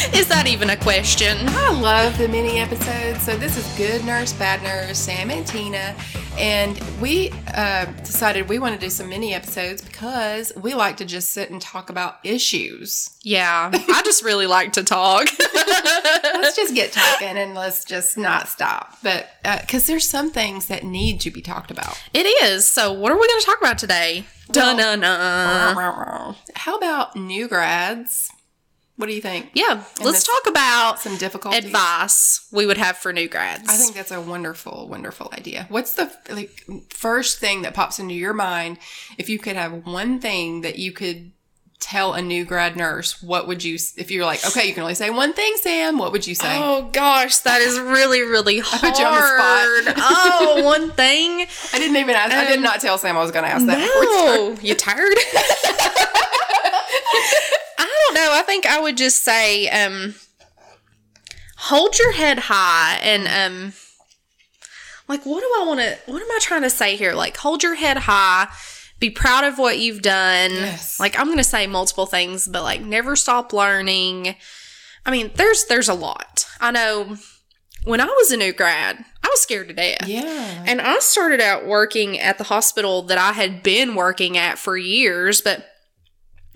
Is that even a question? I love the mini episodes. So this is Good Nurse, Bad Nurse, Sam and Tina, and we uh, decided we want to do some mini episodes because we like to just sit and talk about issues. Yeah, I just really like to talk. let's just get talking and let's just not stop. But because uh, there's some things that need to be talked about. It is. So what are we going to talk about today? Well, Dun-dun-dun. How about new grads? What do you think? Yeah, And let's talk about Some difficult advice we would have for new grads. I think that's a wonderful, wonderful idea. What's the like first thing that pops into your mind if you could have one thing that you could tell a new grad nurse? What would you if you're like, okay, you can only say one thing, Sam? What would you say? Oh gosh, that is really, really hard. put you on the spot. oh, one thing. I didn't even ask. I did Um, not tell Sam I was going to ask that. No, you tired? I. I think I would just say, um, hold your head high and um, like, what do I want to? What am I trying to say here? Like, hold your head high. Be proud of what you've done. Yes. Like I'm going to say multiple things, but like never stop learning. I mean, there's there's a lot. I know when I was a new grad, I was scared to death. Yeah. And I started out working at the hospital that I had been working at for years, but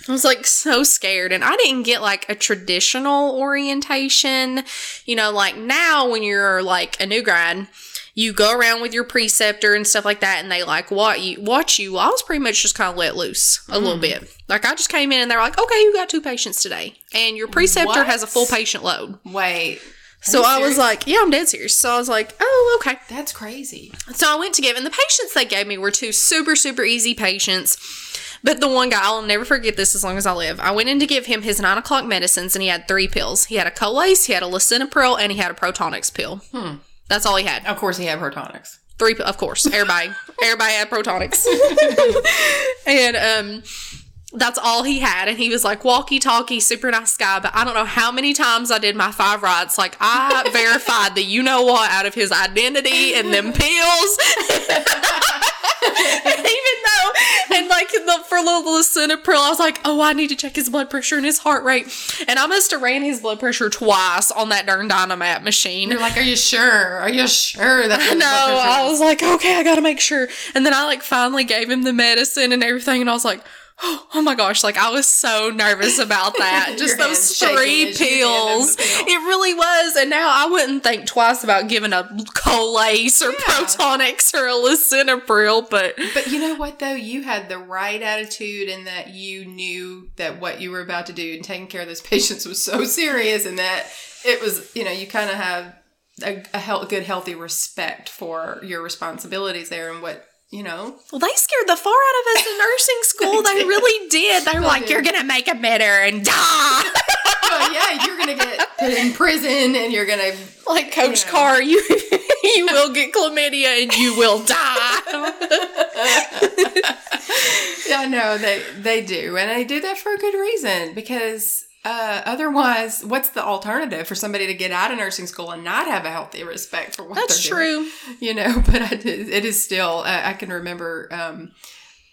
I was like so scared and I didn't get like a traditional orientation. You know, like now when you're like a new grad, you go around with your preceptor and stuff like that and they like what you watch you. I was pretty much just kind of let loose a little mm-hmm. bit. Like I just came in and they're like, "Okay, you got two patients today." And your preceptor What? has a full patient load. Wait. So I was like, "Yeah, I'm dead serious." So I was like, "Oh, okay." That's crazy. So I went to give, and the patients they gave me were two super, super easy patients. But the one guy, I'll never forget this as long as I live. I went in to give him his nine o'clock medicines, and he had three pills. He had a Colace, he had a lisinopril, and he had a Protonix pill. Hmm. That's all he had. Of course, he had Protonix. Three, of course. Everybody, everybody had Protonix, and um, that's all he had. And he was like walkie talkie, super nice guy. But I don't know how many times I did my five rights. Like I verified the you know what out of his identity and them pills. Even though, and like the, for little lisinopril, I was like, oh, I need to check his blood pressure and his heart rate. And I must have ran his blood pressure twice on that darn Dinamap machine. You're like, are you sure? Are you sure that? I know. I was like, okay, I gotta make sure. And then I like finally gave him the medicine and everything, and I was like, oh, my gosh, like I was so nervous about that. Just those three as you handed him pills. It really was. And now I wouldn't think twice about giving a Colace or Yeah. Protonix or a Lisinopril, but But you know what though? You had the right attitude and that you knew that what you were about to do and taking care of those patients was so serious and that it was, you know, you kind of have a, a hel- good, healthy respect for your responsibilities there and what, you know. well, they scared the far out of us in nursing school. They they, really did. They were like, did. you're gonna make a better and die. Oh yeah, you're gonna get put in prison and you're gonna. like Coach Yeah. Carr, you you will get chlamydia and you will die. Yeah, no, they they do, and they do that for a good reason because. Uh, otherwise, what's the alternative for somebody to get out of nursing school and not have a healthy respect for what That's they're doing? true. you know but I it is still uh, i can remember um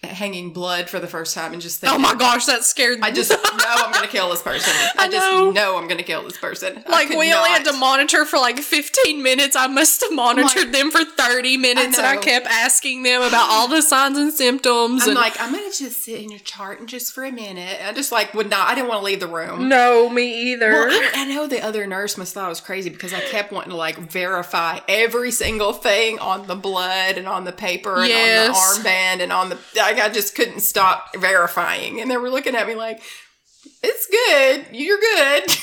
hanging blood for the first time and just oh thinking Oh my gosh, that scared me. i just know i'm gonna kill this person i, I just know. know i'm gonna kill this person like we only had to monitor for like 15 minutes. I must have monitored Like- them for 30 minutes and I kept asking them about all the signs and symptoms i'm and like i'm gonna just sit in your chart and just for a minute i just like would not i didn't want to leave the room no, me either. Well, I, I know the other nurse must thought I was crazy because I kept wanting to like verify every single thing on the blood and on the paper and Yes. on the armband and on the. Like, I just couldn't stop verifying, and they were looking at me like, "It's good, you're good."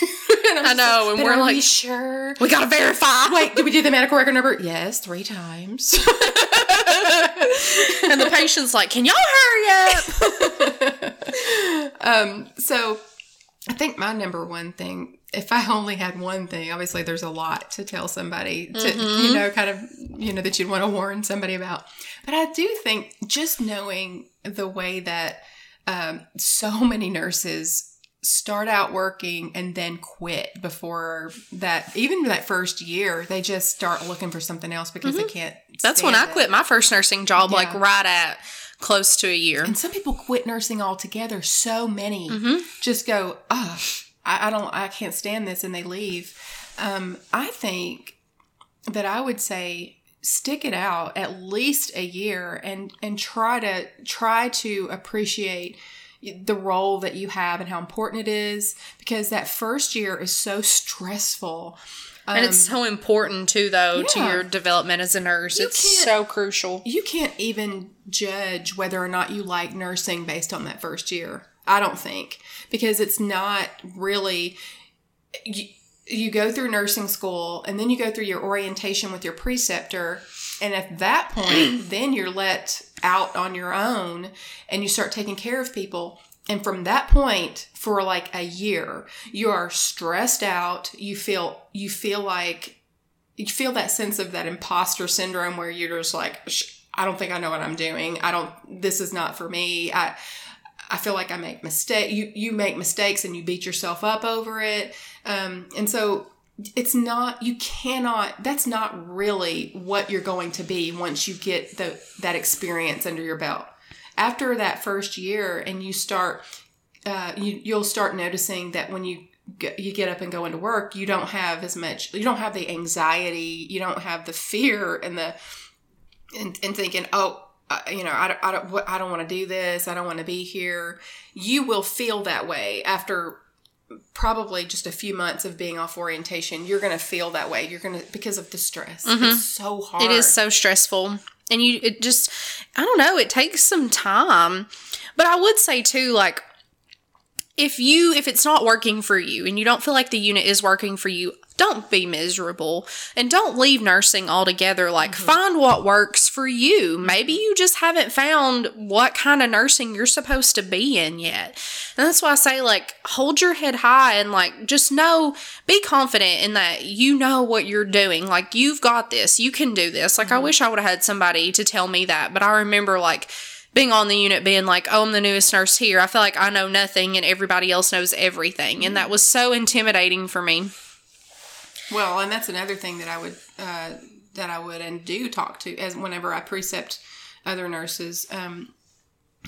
I know, and we're we like- sure. we gotta verify. Wait, did we do the medical record number? Yes, three times. and the patient's like, "Can y'all hurry up?" um, so I think my number one thing, if I only had one thing, obviously there's a lot to tell somebody to, Mm-hmm. you know, kind of, you know, that you'd want to warn somebody about. But I do think just knowing the way that um, so many nurses start out working and then quit before that, even that first year, they just start looking for something else because they can't. Mm-hmm. That's when I it. quit my first nursing job, like right at close to a year. And some people quit nursing altogether. So many Mm-hmm. just go, oh, I, I don't, I can't stand this, and they leave. Um, I think that I would say stick it out at least a year and and try to try to appreciate the role that you have and how important it is because that first year is so stressful and it's Um, so important too, though, to your development as a nurse. You it's so crucial. you can't even judge whether or not you like nursing based on that first year. I don't think because it's not really you, you go through nursing school and then you go through your orientation with your preceptor. And at that point then you're let out on your own and you start taking care of people. And from that point for like a year you are stressed out. You feel you feel like you feel that sense of that imposter syndrome where you're just like i don't think i know what i'm doing. I don't this is not for me. I i feel like i make mistake you you make mistakes and you beat yourself up over it. Um, and so it's not you cannot that's not really what you're going to be once you get the that experience under your belt. After that first year and you start uh, you, you'll start noticing that when you you get up and go into work you don't have as much you don't have the anxiety you don't have the fear and the and, and thinking oh uh, you know i i don't, I don't want to do this i don't want to be here. You will feel that way after probably just a few months of being off orientation. You're going to feel that way. You're going to because of the stress. It's so hard. It is so stressful. And you, it just, I don't know, it takes some time. But I would say too, like, if you, if it's not working for you and you don't feel like the unit is working for you, don't be miserable and don't leave nursing altogether. Like, mm-hmm. find what works for you. Maybe mm-hmm. you just haven't found what kind of nursing you're supposed to be in yet. And that's why I say, like, hold your head high and, like, just know, be confident in that you know what you're doing. Like, you've got this. You can do this. Like, I mm-hmm. wish I would have had somebody to tell me that. But I remember, like, being on the unit being like, oh, I'm the newest nurse here. I feel like I know nothing and everybody else knows everything. And that was so intimidating for me. Well, and that's another thing that I would uh, that I would and do talk to as whenever I precept other nurses. Um,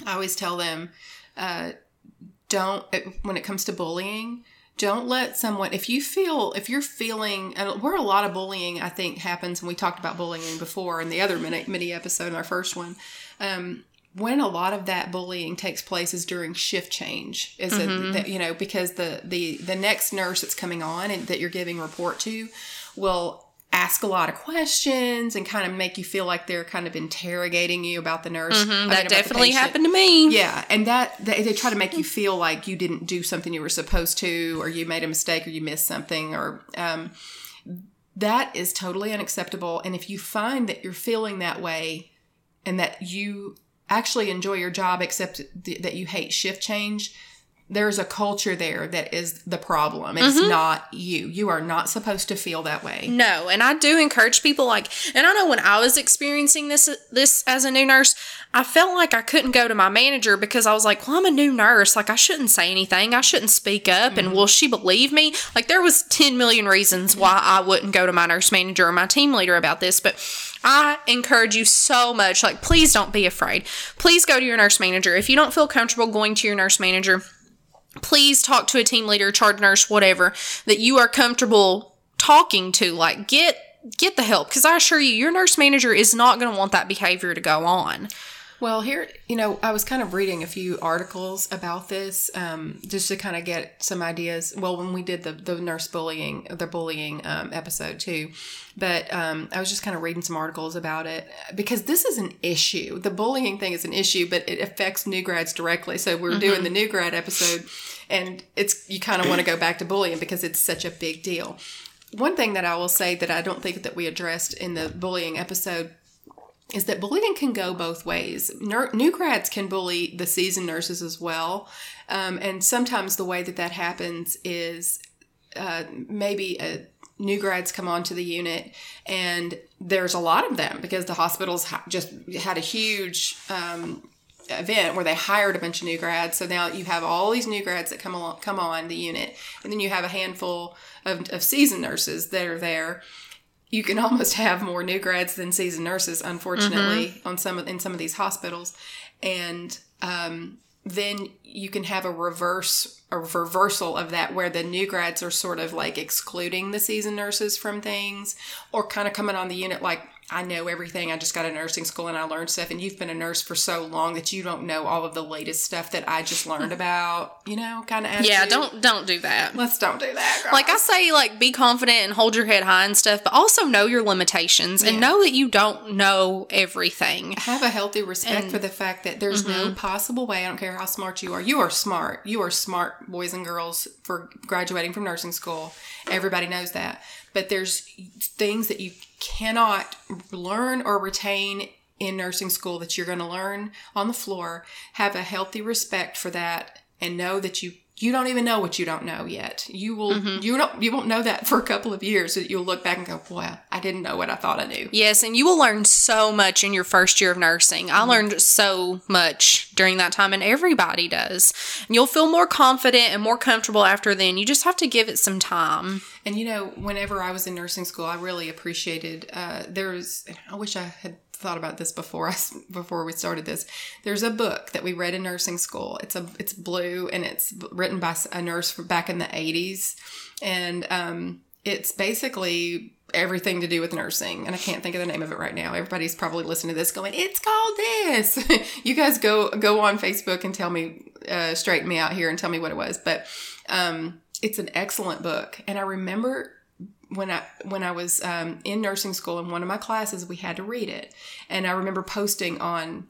I always tell them, uh, don't when it comes to bullying, don't let someone if you feel if you're feeling where a lot of bullying I think happens and we talked about bullying before in the other mini, mini episode our first one. Um, when a lot of that bullying takes place is during shift change is it that you know because the the the next nurse that's coming on and that you're giving report to will ask a lot of questions and kind of make you feel like they're kind of interrogating you about the nurse. I mean, That definitely happened to me. Yeah, and that they, they try to make you feel like you didn't do something you were supposed to, or you made a mistake, or you missed something, or um, that is totally unacceptable. And if you find that you're feeling that way, and that you actually enjoy your job, except th- that you hate shift change, there's a culture there that is the problem. It's mm-hmm. not you. You are not supposed to feel that way. No, and I do encourage people like and I know when I was experiencing this this as a new nurse, I felt like I couldn't go to my manager because I was like, "Well, I'm a new nurse. Like I shouldn't say anything. I shouldn't speak up and mm-hmm. will she believe me?" Like there was 10 million reasons why I wouldn't go to my nurse manager or my team leader about this, but I encourage you so much like please don't be afraid. Please go to your nurse manager. If you don't feel comfortable going to your nurse manager, please talk to a team leader, charge nurse, whatever that you are comfortable talking to. Like get get the help because I assure you, your nurse manager is not going to want that behavior to go on. Well, here, you know, I was kind of reading a few articles about this um, just to kind of get some ideas. Well, when we did the, the nurse bullying, the bullying um, episode too, but um, I was just kind of reading some articles about it because this is an issue. The bullying thing is an issue, but it affects new grads directly. So we're doing the new grad episode, and it's you kind of want to go back to bullying because it's such a big deal. One thing that I will say that I don't think that we addressed in the bullying episode is that bullying can go both ways. Ner- new grads can bully the seasoned nurses as well. Um, and sometimes the way that that happens is uh, maybe a, new grads come onto the unit and there's a lot of them because the hospitals ha- just had a huge um, event where they hired a bunch of new grads. So now you have all these new grads that come along, come on the unit, and then you have a handful of, of seasoned nurses that are there you can almost have more new grads than seasoned nurses, unfortunately, on some in some of these hospitals. And um, then you can have a reverse a reversal of that where the new grads are sort of like excluding the seasoned nurses from things or kind of coming on the unit like I know everything. I just got a nursing school and I learned stuff. And you've been a nurse for so long that you don't know all of the latest stuff that I just learned about. You know, kind of. Yeah, don't don't do that. Let's don't do that. Girl. Like I say, like be confident and hold your head high and stuff, but also know your limitations and Yeah. know that you don't know everything. have a healthy respect And- for the fact that there's no mm-hmm. possible way. I don't care how smart you are. You are smart. You are smart, boys and girls, for graduating from nursing school. Everybody knows that. But there's things that you cannot learn or retain in nursing school that you're going to learn on the floor. Have a healthy respect for that, and know that you you don't even know what you don't know yet. You will you don't you won't know that for a couple of years. That you'll look back and go, "Wow, I didn't know what I thought I knew." Yes, and you will learn so much in your first year of nursing. I learned so much during that time, and everybody does. And you'll feel more confident and more comfortable after then. You just have to give it some time. And you know, whenever I was in nursing school, I really appreciated. Uh, there's, I wish I had thought about this before us before we started this. There's a book that we read in nursing school. It's a it's blue and it's written by a nurse back in the 80s, and um, it's basically everything to do with nursing. And I can't think of the name of it right now. Everybody's probably listening to this going, "It's called this." you guys go go on Facebook and tell me, uh, straighten me out here and tell me what it was, but. Um, it's an excellent book and i remember when i when i was um, in nursing school in one of my classes we had to read it. And i remember posting on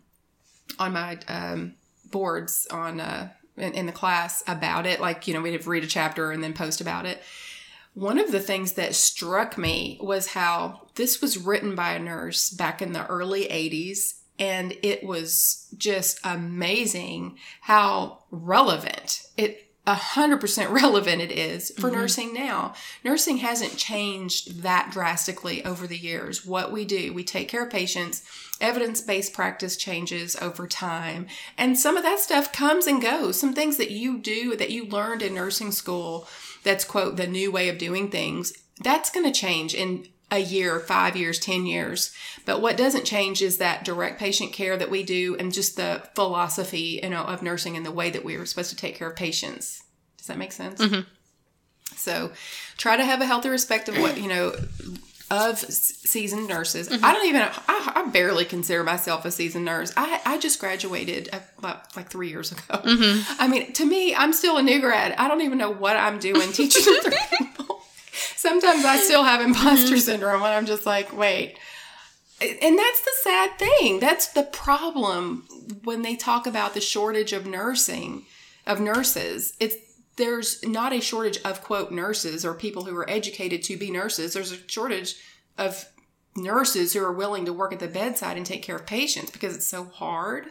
on my um, boards on uh, in, in the class about it like you know we'd read a chapter and then post about it. One of the things that struck me was how this was written by a nurse back in the early 80s and it was just amazing how relevant it 100% relevant it is for mm-hmm. nursing now. Nursing hasn't changed that drastically over the years. What we do, we take care of patients. Evidence based practice changes over time. And some of that stuff comes and goes. Some things that you do that you learned in nursing school that's, quote, the new way of doing things, that's going to change in a year, five years, 10 years. But what doesn't change is that direct patient care that we do and just the philosophy, you know, of nursing and the way that we are supposed to take care of patients. Does that make sense? Mm-hmm. So try to have a healthy respect of what, you know, of seasoned nurses. Mm-hmm. I don't even, I, I barely consider myself a seasoned nurse. I, I just graduated uh, about like three years ago. Mm-hmm. I mean, to me, I'm still a new grad. I don't even know what I'm doing teaching. Sometimes I still have imposter syndrome when I'm just like, wait. And that's the sad thing. That's the problem when they talk about the shortage of nursing, of nurses. It's there's not a shortage of quote nurses or people who are educated to be nurses. There's a shortage of nurses who are willing to work at the bedside and take care of patients because it's so hard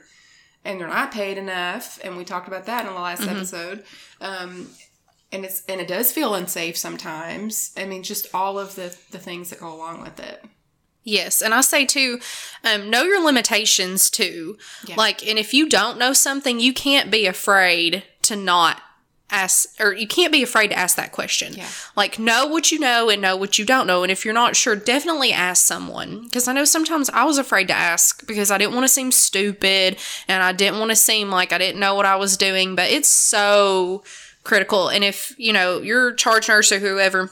and they're not paid enough. And we talked about that in the last episode. Um, and it's and it does feel unsafe sometimes. I mean, just all of the the things that go along with it. Yes, and I say too, um, know your limitations too. Yeah. Like, and if you don't know something, you can't be afraid to not ask, or you can't be afraid to ask that question. Yeah. Like, know what you know and know what you don't know. And if you're not sure, definitely ask someone. Because I know sometimes I was afraid to ask because I didn't want to seem stupid and I didn't want to seem like I didn't know what I was doing. But it's so critical. And if, you know, your charge nurse or whoever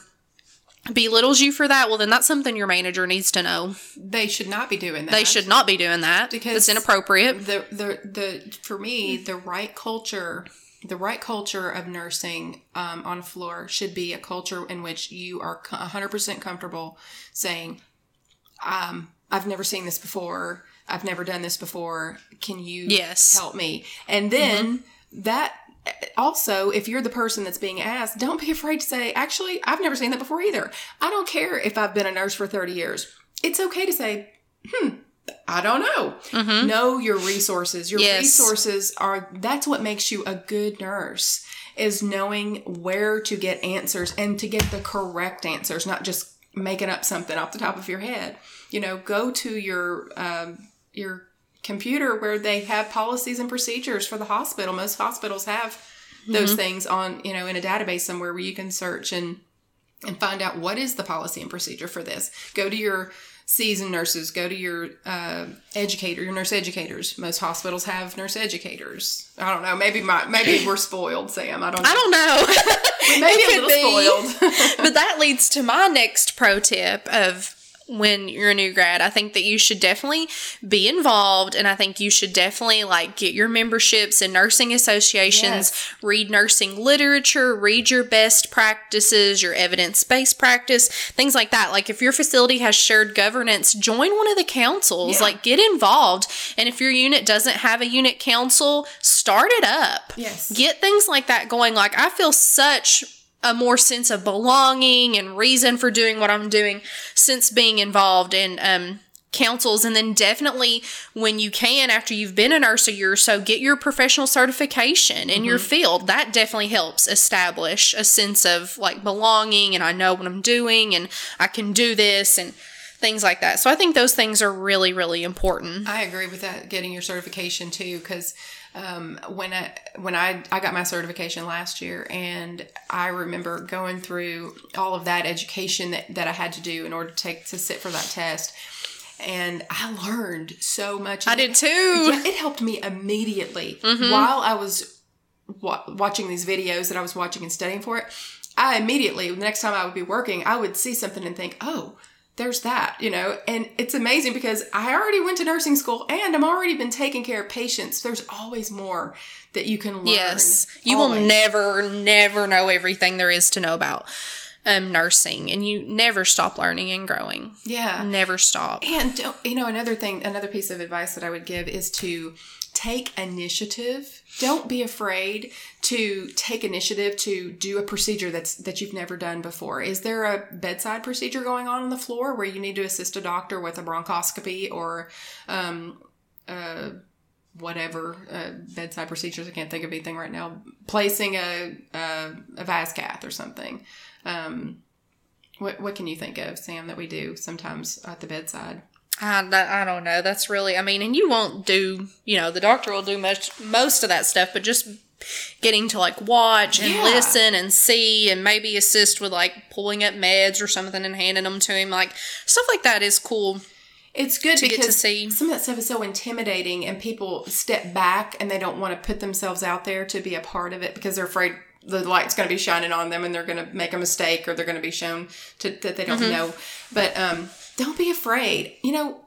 belittles you for that, well, then that's something your manager needs to know. They should not be doing that. They should not be doing that Because- it's inappropriate. the the the for me the right culture the right culture of nursing um, on a floor should be a culture in which you are co- 100% comfortable saying um, i've never seen this before i've never done this before can you Yes. help me and then that also if you're the person that's being asked don't be afraid to say actually i've never seen that before either. I don't care if i've been a nurse for 30 years. It's okay to say hmm i don't know. Know your resources. Your Yes. resources are that's what makes you a good nurse is knowing where to get answers and to get the correct answers not just making up something off the top of your head. You know go to your um, your computer where they have policies and procedures for the hospital most hospitals have those things on you know in a database somewhere where you can search and and find out what is the policy and procedure for this. Go to your seasoned nurses, go to your uh, educator, your nurse educators. Most hospitals have nurse educators. I don't know. Maybe my maybe we're spoiled, Sam. I don't. Know. I don't know. We may be a little could spoiled. but that leads to my next pro tip of when you're a new grad i think that you should definitely be involved and i think you should definitely like get your memberships in nursing associations Yes. read nursing literature read your best practices your evidence-based practice things like that like if your facility has shared governance join one of the councils Yeah. like get involved and if your unit doesn't have a unit council start it up Yes. get things like that going like i feel such a more sense of belonging and reason for doing what i'm doing since being involved in um, councils. And then definitely when you can after you've been a nurse a year or so get your professional certification in your field. That definitely helps establish a sense of like belonging and i know what i'm doing and i can do this and things like that. So i think those things are really really important. I agree with that. Getting your certification too, because um, when I when I I got my certification last year, and I remember going through all of that education that that I had to do in order to take to sit for that test, and I learned so much. i did too Yeah, it helped me immediately while I was wa- watching these videos that I was watching and studying for it. I immediately, the next time I would be working, I would see something and think, oh, there's that, you know, and it's amazing because I already went to nursing school and I'm already been taking care of patients. There's always more that you can learn. Yes, you will never, never know everything there is to know about um, nursing, and you never stop learning and growing. Yeah. Never stop. And don't, you know, another thing, another piece of advice that I would give is to take initiative. Don't be afraid to take initiative to do a procedure that's that you've never done before. Is there a bedside procedure going on on the floor where you need to assist a doctor with a bronchoscopy or um, uh, whatever uh, bedside procedures? I can't think of anything right now. Placing a a, a vas cath or something. Um, what what can you think of, Sam, that we do sometimes at the bedside? I, I don't know. That's really, I mean, and you won't do, you know, the doctor will do much, most of that stuff, but just getting to like watch and Yeah. listen and see and maybe assist with like pulling up meds or something and handing them to him. Like stuff like that is cool. It's good to get to see. some of that stuff is so intimidating, and people step back and they don't want to put themselves out there to be a part of it because they're afraid the light's going to be shining on them and they're going to make a mistake or they're going to be shown to, that they Mm-hmm. don't know. But um, don't be afraid. You know,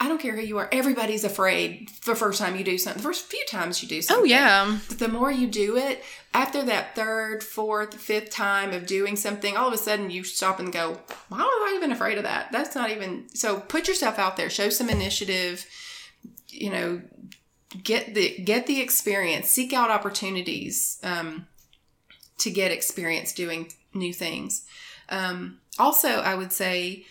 I don't care who you are. Everybody's afraid the first time you do something. The first few times you do something. Oh, yeah. But the more you do it, after that third, fourth, fifth time of doing something, all of a sudden you stop and go, why am I even afraid of that? That's not even. So put yourself out there, show some initiative, you know, get the get the experience, seek out opportunities um, to get experience doing new things. Um, also, I would say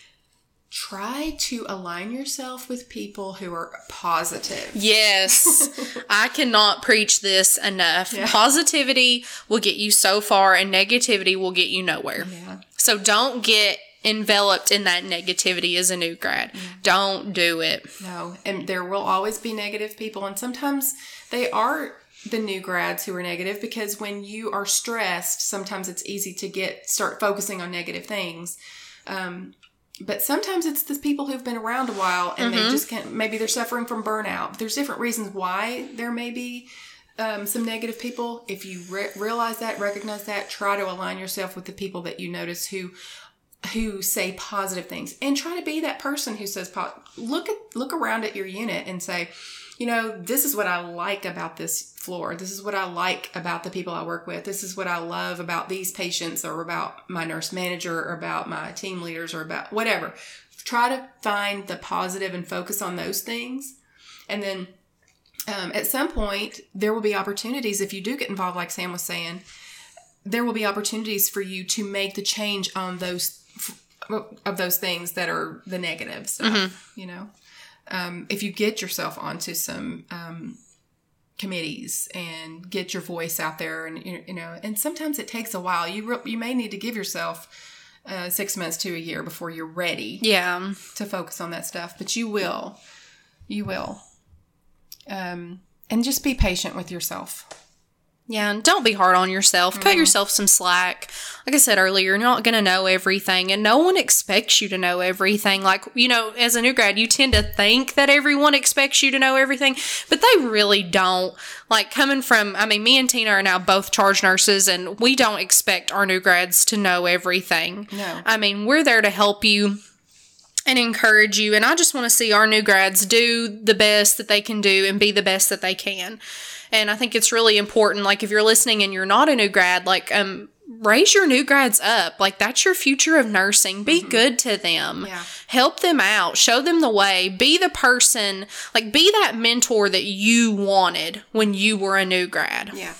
try to align yourself with people who are positive. Yes, I cannot preach this enough. Yeah. Positivity will get you so far, and negativity will get you nowhere. Yeah. So don't get enveloped in that negativity as a new grad. Don't do it. No, and there will always be negative people, and sometimes they are the new grads who are negative because when you are stressed, sometimes it's easy to get start focusing on negative things. Um, but sometimes it's the people who've been around a while and they just can't. Maybe they're suffering from burnout. There's different reasons why there may be um, some negative people. If you re- realize that, recognize that, try to align yourself with the people that you notice who who say positive things and try to be that person who says po- look at look around at your unit and say you know this is what i like about this floor. This is what i like about the people i work with. This is what i love about these patients or about my nurse manager or about my team leaders or about whatever. Try to find the positive and focus on those things. And then um, at some point there will be opportunities if you do get involved like sam was saying there will be opportunities for you to make the change on those of those things that are the negative stuff you know um, if you get yourself onto some um, committees and get your voice out there and you you know and sometimes it takes a while you re- you may need to give yourself uh, six months to a year before you're ready Yeah. to focus on that stuff, but you will. You will. Um, and just be patient with yourself. Yeah, and don't be hard on yourself. Cut mm-hmm. yourself some slack. Like I said earlier, you're not going to know everything, and no one expects you to know everything. Like, you know, as a new grad, you tend to think that everyone expects you to know everything, but they really don't. Like, coming from, I mean, me and Tina are now both charge nurses, and we don't expect our new grads to know everything. No. I mean, we're there to help you and encourage you. And I just want to see our new grads do the best that they can do and be the best that they can. And I think it's really important. Like if you're listening and you're not a new grad, like um raise your new grads up. Like that's your future of nursing. Be good to them. Yeah. Help them out. Show them the way. Be the person, like be that mentor that you wanted when you were a new grad. Yeah.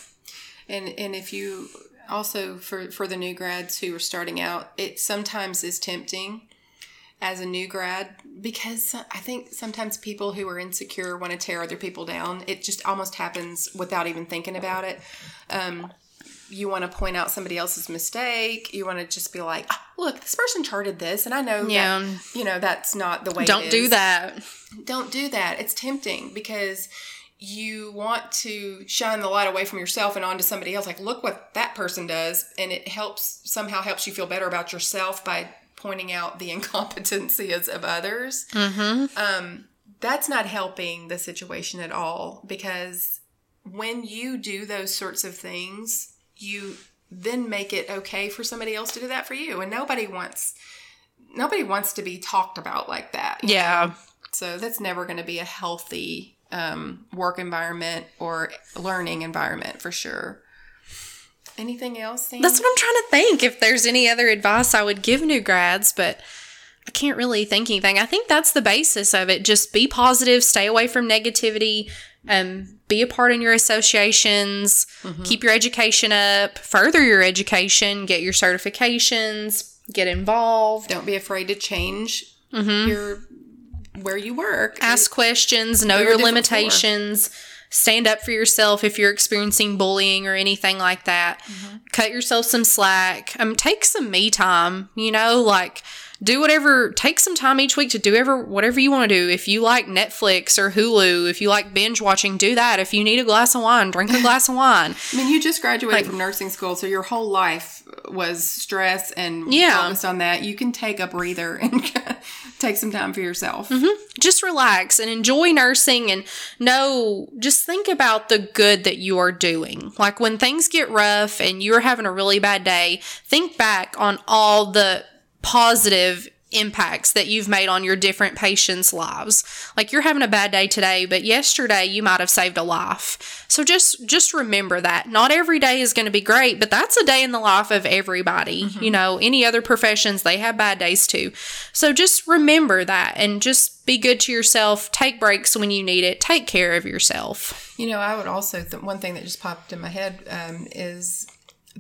And and if you also for for the new grads who are starting out, it sometimes is tempting as a new grad because I think sometimes people who are insecure want to tear other people down. It just almost happens without even thinking about it. Um, you want to point out somebody else's mistake. You want to just be like, "Ah, "Look, this person charted this, and I know Yeah. that you know that's not the way." Don't do that. don't do that. It's tempting because you want to shine the light away from yourself and onto somebody else. Like, look what that person does, and it helps somehow helps you feel better about yourself by pointing out the incompetencies of others. Mm-hmm. Um, that's not helping the situation at all because when you do those sorts of things, you then make it okay for somebody else to do that for you, and nobody wants nobody wants to be talked about like that. Yeah. So that's never going to be a healthy um, work environment or learning environment for sure. Anything else? Sam? That's what I'm trying to think. If there's any other advice I would give new grads, but I can't really think anything. I think that's the basis of it. Just be positive, stay away from negativity, um, be a part in your associations, keep your education up, further your education, get your certifications, get involved, Don't be afraid to change your where you work. Mm-hmm. ask questions, know Go to a your limitations. Stand up for yourself if you're experiencing bullying or anything like that. Mm-hmm. Cut yourself some slack. Um, take some me time. You know, like do whatever. Take some time each week to do ever whatever you want to do. If you like Netflix or Hulu, if you like binge watching, do that. If you need a glass of wine, drink a glass of wine. I mean, you just graduated from nursing school, so your whole life was stress and Yeah. focused on that. You can take a breather and take some time for yourself. Mm-hmm. just relax and enjoy nursing and know just think about the good that you are doing like when things get rough and you're having a really bad day think back on all the positive impacts that you've made on your different patients lives. Like you're having a bad day today but yesterday you might have saved a life. So just just remember that. Not every day is going to be great but that's a day in the life of everybody you know any other professions they have bad days too. So just remember that and just be good to yourself. Take breaks when you need it. Take care of yourself. You know, I would also, th- one thing that just popped in my head um, is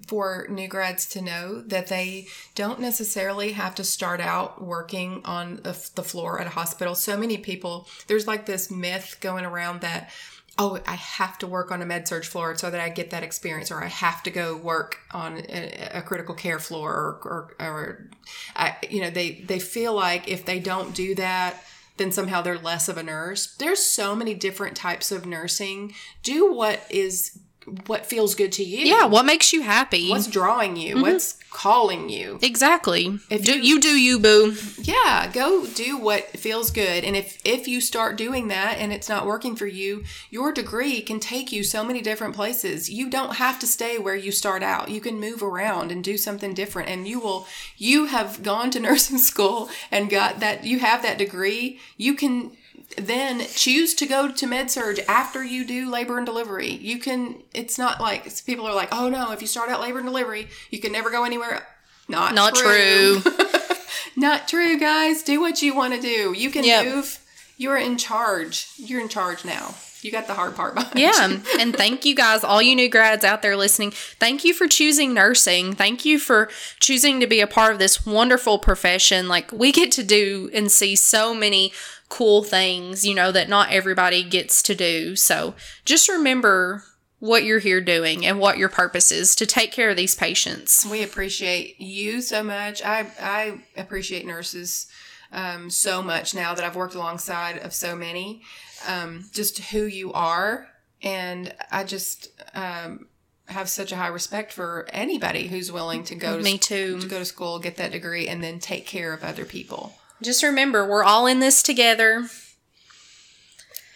for new grads to know that they don't necessarily have to start out working on the, floor at a hospital. So many people, there's like this myth going around that, oh, I have to work on a med surg floor so that I get that experience, or I have to go work on a, a critical care floor, or, or, or I, you know, they, they feel like if they don't do that, then somehow they're less of a nurse. There's so many different types of nursing. Do what is what feels good to you. yeah what makes you happy What's drawing you? Mm-hmm. What's calling you? exactly If do, you- you do you boo Yeah, go do what feels good. And if if you start doing that and it's not working for you, your degree can take you so many different places. You don't have to stay where you start out. You can move around and do something different and you will you have gone to nursing school and got that you have that degree. You can then choose to go to med surg after you do labor and delivery. You can it's not like people are like, "Oh no, if you start out labor and delivery, you can never go anywhere." Not not true not true, guys. Do what you want to do. You can Yep. move. You're in charge. You're in charge now. You got the hard part behind Yeah. and thank you guys, all you new grads out there listening. Thank you for choosing nursing. Thank you for choosing to be a part of this wonderful profession. Like, we get to do and see so many cool things, you know, that not everybody gets to do. So just remember what you're here doing and what your purpose is to take care of these patients. We appreciate you so much. I I appreciate nurses um, so much now that I've worked alongside of so many. Um, just who you are, and I just um, have such a high respect for anybody who's willing to go to Me too. to go to school, get that degree, and then take care of other people. Just remember, we're all in this together.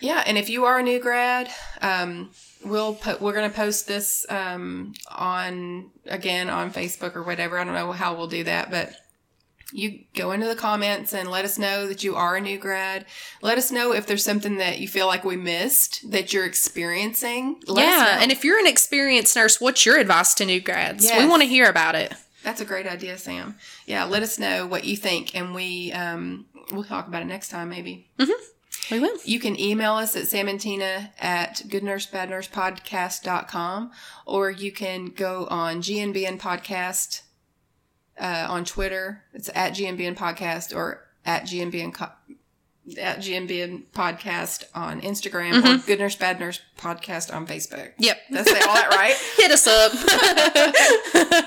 Yeah, and if you are a new grad, um, we'll put we're gonna post this um, on again on Facebook or whatever. I don't know how we'll do that, but you go into the comments and let us know that you are a new grad. Let us know if there's something that you feel like we missed that you're experiencing. Let yeah, and if you're an experienced nurse, what's your advice to new grads? We want to hear about it. That's a great idea, Sam. Yeah, let us know what you think, and we um, we'll talk about it next time, maybe. We will. You can email us at samantina at goodnursebadnursepodcast.com or you can go on GNBN Podcast uh, on Twitter. It's at GNBN Podcast or at GNBN co- at GNBN Podcast on Instagram or Good Nurse Bad Nurse Podcast on Facebook. Yep. Say all that right? Hit us up.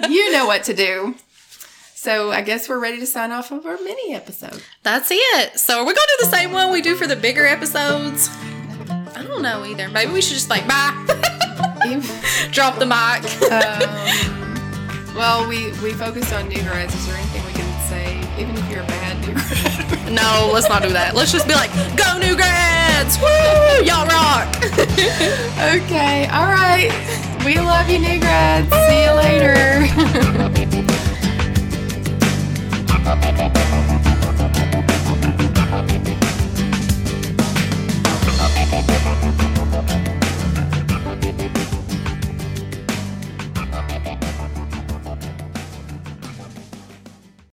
you know what to do. So I guess we're ready to sign off of our mini episode. That's it. So are we gonna do the same one we do for the bigger episodes? I don't know either. Maybe we should just like bye. Drop the mic. Um, well, we, we focused on New Grads. Is there anything we can say, even if you're a bad New Grad? no, let's not do that. Let's just be like, go New Grads! Woo! Y'all rock! okay, all right. We love you, New Grads. See you later.